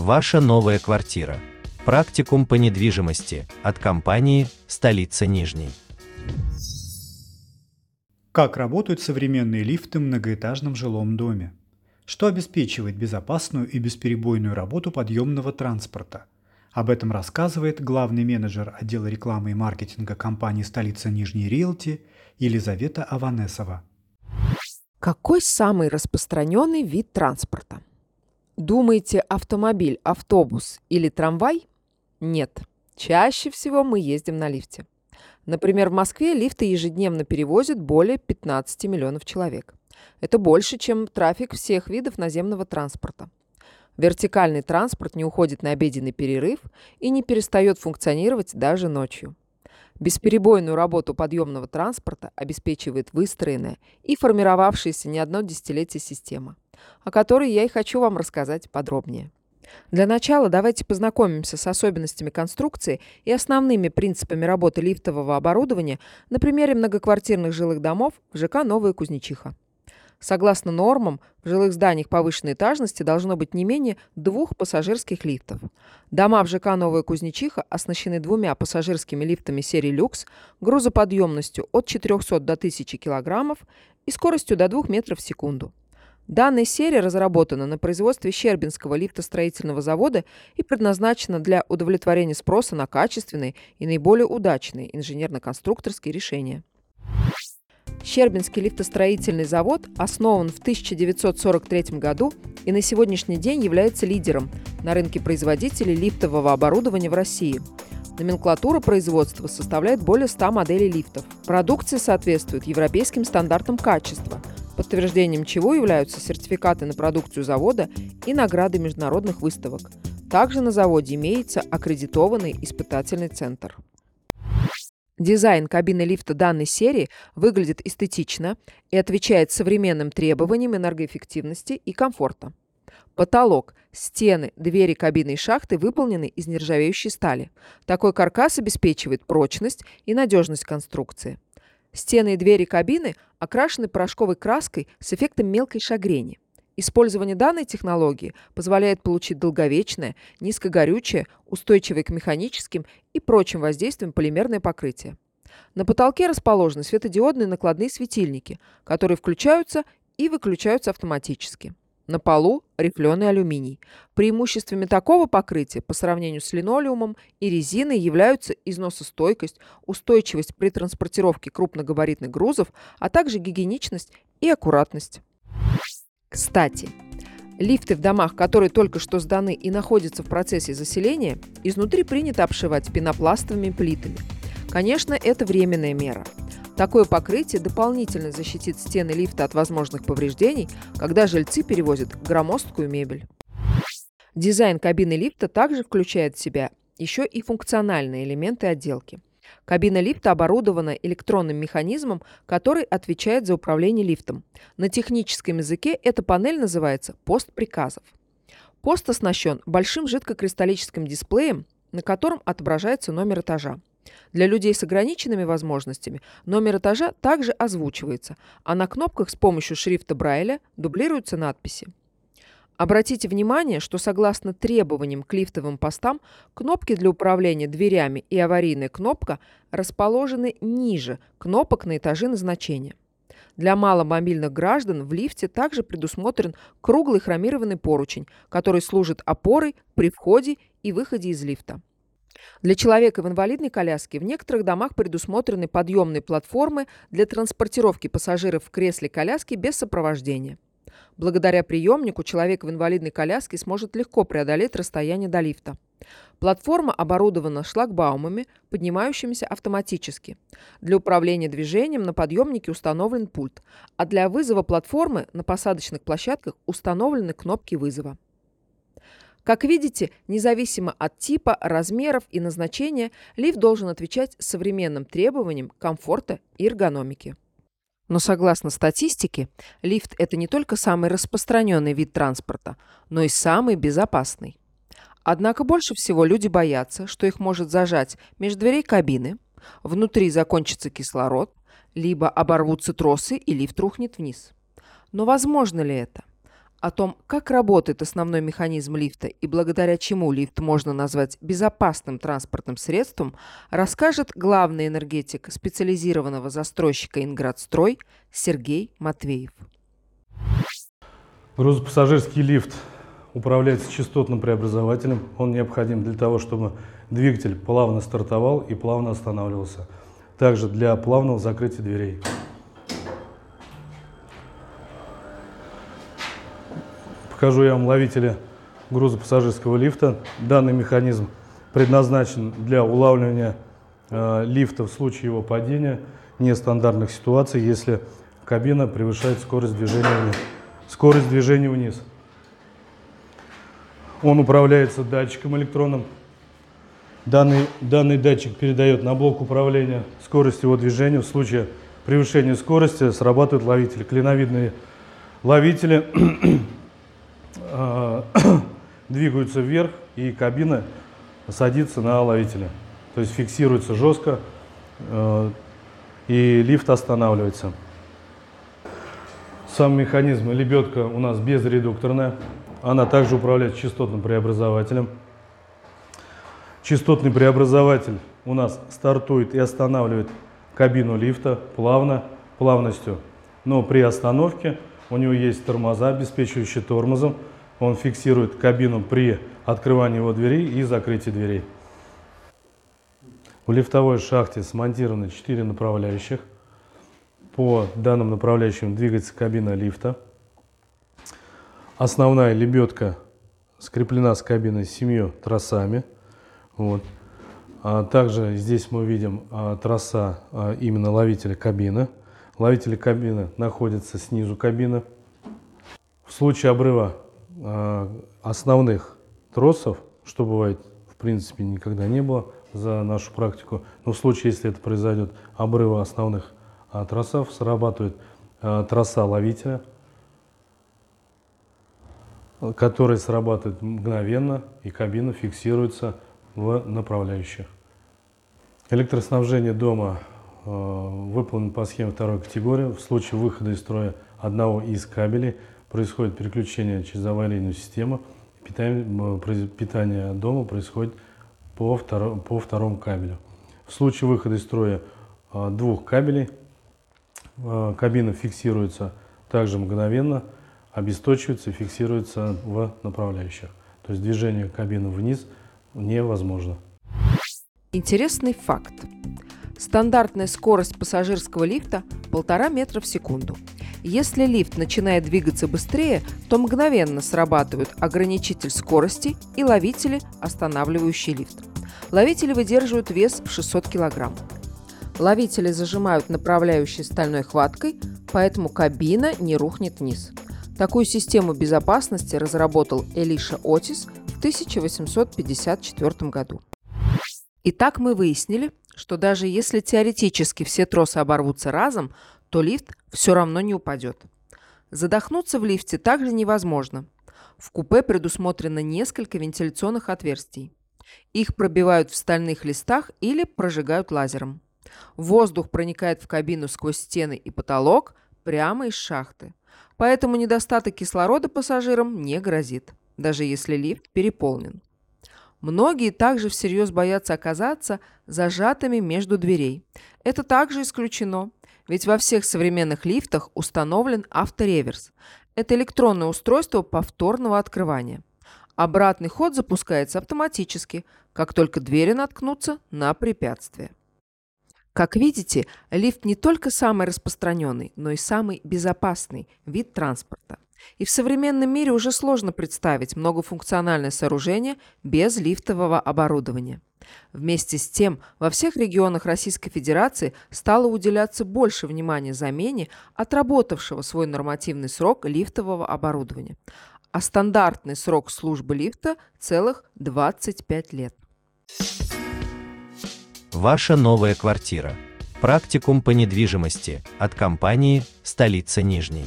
Ваша новая квартира. Практикум по недвижимости от компании «Столица Нижней». Как работают современные лифты в многоэтажном жилом доме? Что обеспечивает безопасную и бесперебойную работу подъемного транспорта? Об этом рассказывает главный менеджер отдела рекламы и маркетинга компании «Столица Нижней Риэлти» Елизавета Аванесова. Какой самый распространенный вид транспорта? Думаете, автомобиль, автобус или трамвай? Нет. Чаще всего мы ездим на лифте. Например, в Москве лифты ежедневно перевозят более 15 миллионов человек. Это больше, чем трафик всех видов наземного транспорта. Вертикальный транспорт не уходит на обеденный перерыв и не перестает функционировать даже ночью. Бесперебойную работу подъемного транспорта обеспечивает выстроенная и формировавшаяся не одно десятилетие система, о которой я и хочу вам рассказать подробнее. Для начала давайте познакомимся с особенностями конструкции и основными принципами работы лифтового оборудования на примере многоквартирных жилых домов в ЖК «Новая Кузнечиха». Согласно нормам, в жилых зданиях повышенной этажности должно быть не менее двух пассажирских лифтов. Дома в ЖК «Новая Кузнечиха» оснащены двумя пассажирскими лифтами серии «Люкс» грузоподъемностью от 400 до 1000 кг и скоростью до 2 метров в секунду. Данная серия разработана на производстве Щербинского лифтостроительного завода и предназначена для удовлетворения спроса на качественные и наиболее удачные инженерно-конструкторские решения. Щербинский лифтостроительный завод основан в 1943 году и на сегодняшний день является лидером на рынке производителей лифтового оборудования в России. Номенклатура производства составляет более 100 моделей лифтов. Продукция соответствует европейским стандартам качества, подтверждением чего являются сертификаты на продукцию завода и награды международных выставок. Также на заводе имеется аккредитованный испытательный центр. Дизайн кабины лифта данной серии выглядит эстетично и отвечает современным требованиям энергоэффективности и комфорта. Потолок, стены, двери кабины и шахты выполнены из нержавеющей стали. Такой каркас обеспечивает прочность и надежность конструкции. Стены и двери кабины окрашены порошковой краской с эффектом мелкой шагрени. Использование данной технологии позволяет получить долговечное, низкогорючее, устойчивое к механическим и прочим воздействиям полимерное покрытие. На потолке расположены светодиодные накладные светильники, которые включаются и выключаются автоматически. На полу рифленый алюминий. Преимуществами такого покрытия по сравнению с линолеумом и резиной являются износостойкость, устойчивость при транспортировке крупногабаритных грузов, а также гигиеничность и аккуратность. Кстати, лифты в домах, которые только что сданы и находятся в процессе заселения, изнутри принято обшивать пенопластовыми плитами. Конечно, это временная мера. Такое покрытие дополнительно защитит стены лифта от возможных повреждений, когда жильцы перевозят громоздкую мебель. Дизайн кабины лифта также включает в себя еще и функциональные элементы отделки – Кабина лифта оборудована электронным механизмом, который отвечает за управление лифтом. На техническом языке эта панель называется пост приказов. Пост оснащен большим жидкокристаллическим дисплеем, на котором отображается номер этажа. Для людей с ограниченными возможностями номер этажа также озвучивается, а на кнопках с помощью шрифта Брайля дублируются надписи. Обратите внимание, что согласно требованиям к лифтовым постам, кнопки для управления дверями и аварийная кнопка расположены ниже кнопок на этаже назначения. Для маломобильных граждан в лифте также предусмотрен круглый хромированный поручень, который служит опорой при входе и выходе из лифта. Для человека в инвалидной коляске в некоторых домах предусмотрены подъемные платформы для транспортировки пассажиров в кресле коляски без сопровождения. Благодаря приемнику человек в инвалидной коляске сможет легко преодолеть расстояние до лифта. Платформа оборудована шлагбаумами, поднимающимися автоматически. Для управления движением на подъемнике установлен пульт, а для вызова платформы на посадочных площадках установлены кнопки вызова. Как видите, независимо от типа, размеров и назначения, лифт должен отвечать современным требованиям комфорта и эргономики. Но согласно статистике, лифт – это не только самый распространенный вид транспорта, но и самый безопасный. Однако больше всего люди боятся, что их может зажать между дверей кабины, внутри закончится кислород, либо оборвутся тросы и лифт рухнет вниз. Но возможно ли это? О том, как работает основной механизм лифта и благодаря чему лифт можно назвать безопасным транспортным средством, расскажет главный энергетик специализированного застройщика «Инградстрой» Сергей Матвеев. Грузопассажирский лифт управляется частотным преобразователем. Он необходим для того, чтобы двигатель плавно стартовал и плавно останавливался. Также для плавного закрытия дверей. Покажу я вам ловители грузопассажирского лифта. Данный механизм предназначен для улавливания э, лифта в случае его падения, нестандартных ситуаций, если кабина превышает скорость движения вниз. Скорость движения вниз. Он управляется датчиком электронным. Данный, данный датчик передает на блок управления скорость его движения. В случае превышения скорости срабатывают ловители. Клиновидные ловители двигаются вверх, и кабина садится на ловителя. То есть фиксируется жестко, э, и лифт останавливается. Сам механизм лебедка у нас безредукторная. Она также управляет частотным преобразователем. Частотный преобразователь у нас стартует и останавливает кабину лифта плавно, плавностью. Но при остановке у него есть тормоза, обеспечивающие тормозом. Он фиксирует кабину при открывании его дверей и закрытии дверей. В лифтовой шахте смонтированы 4 направляющих. По данным направляющим двигается кабина лифта. Основная лебедка скреплена с кабиной семью тросами. Вот. А также здесь мы видим а, троса а, именно ловителя кабины. Ловители кабины находятся снизу кабины. В случае обрыва основных тросов, что бывает в принципе никогда не было за нашу практику, но в случае, если это произойдет, обрыва основных а, тросов, срабатывает а, троса ловителя – который срабатывает мгновенно, и кабина фиксируется в направляющих. Электроснабжение дома э, выполнено по схеме второй категории. В случае выхода из строя одного из кабелей происходит переключение через аварийную систему. Питание, питание дома происходит по, второ, по второму кабелю. В случае выхода из строя э, двух кабелей э, кабина фиксируется также мгновенно – обесточивается и фиксируется в направляющих. То есть движение кабины вниз невозможно. Интересный факт. Стандартная скорость пассажирского лифта – полтора метра в секунду. Если лифт начинает двигаться быстрее, то мгновенно срабатывают ограничитель скорости и ловители, останавливающие лифт. Ловители выдерживают вес в 600 кг. Ловители зажимают направляющей стальной хваткой, поэтому кабина не рухнет вниз – Такую систему безопасности разработал Элиша Отис в 1854 году. Итак, мы выяснили, что даже если теоретически все тросы оборвутся разом, то лифт все равно не упадет. Задохнуться в лифте также невозможно. В купе предусмотрено несколько вентиляционных отверстий. Их пробивают в стальных листах или прожигают лазером. Воздух проникает в кабину сквозь стены и потолок прямо из шахты. Поэтому недостаток кислорода пассажирам не грозит, даже если лифт переполнен. Многие также всерьез боятся оказаться зажатыми между дверей. Это также исключено, ведь во всех современных лифтах установлен автореверс. Это электронное устройство повторного открывания. Обратный ход запускается автоматически, как только двери наткнутся на препятствие. Как видите, лифт не только самый распространенный, но и самый безопасный вид транспорта. И в современном мире уже сложно представить многофункциональное сооружение без лифтового оборудования. Вместе с тем, во всех регионах Российской Федерации стало уделяться больше внимания замене отработавшего свой нормативный срок лифтового оборудования. А стандартный срок службы лифта – целых 25 лет. Ваша новая квартира. Практикум по недвижимости от компании «Столица Нижней».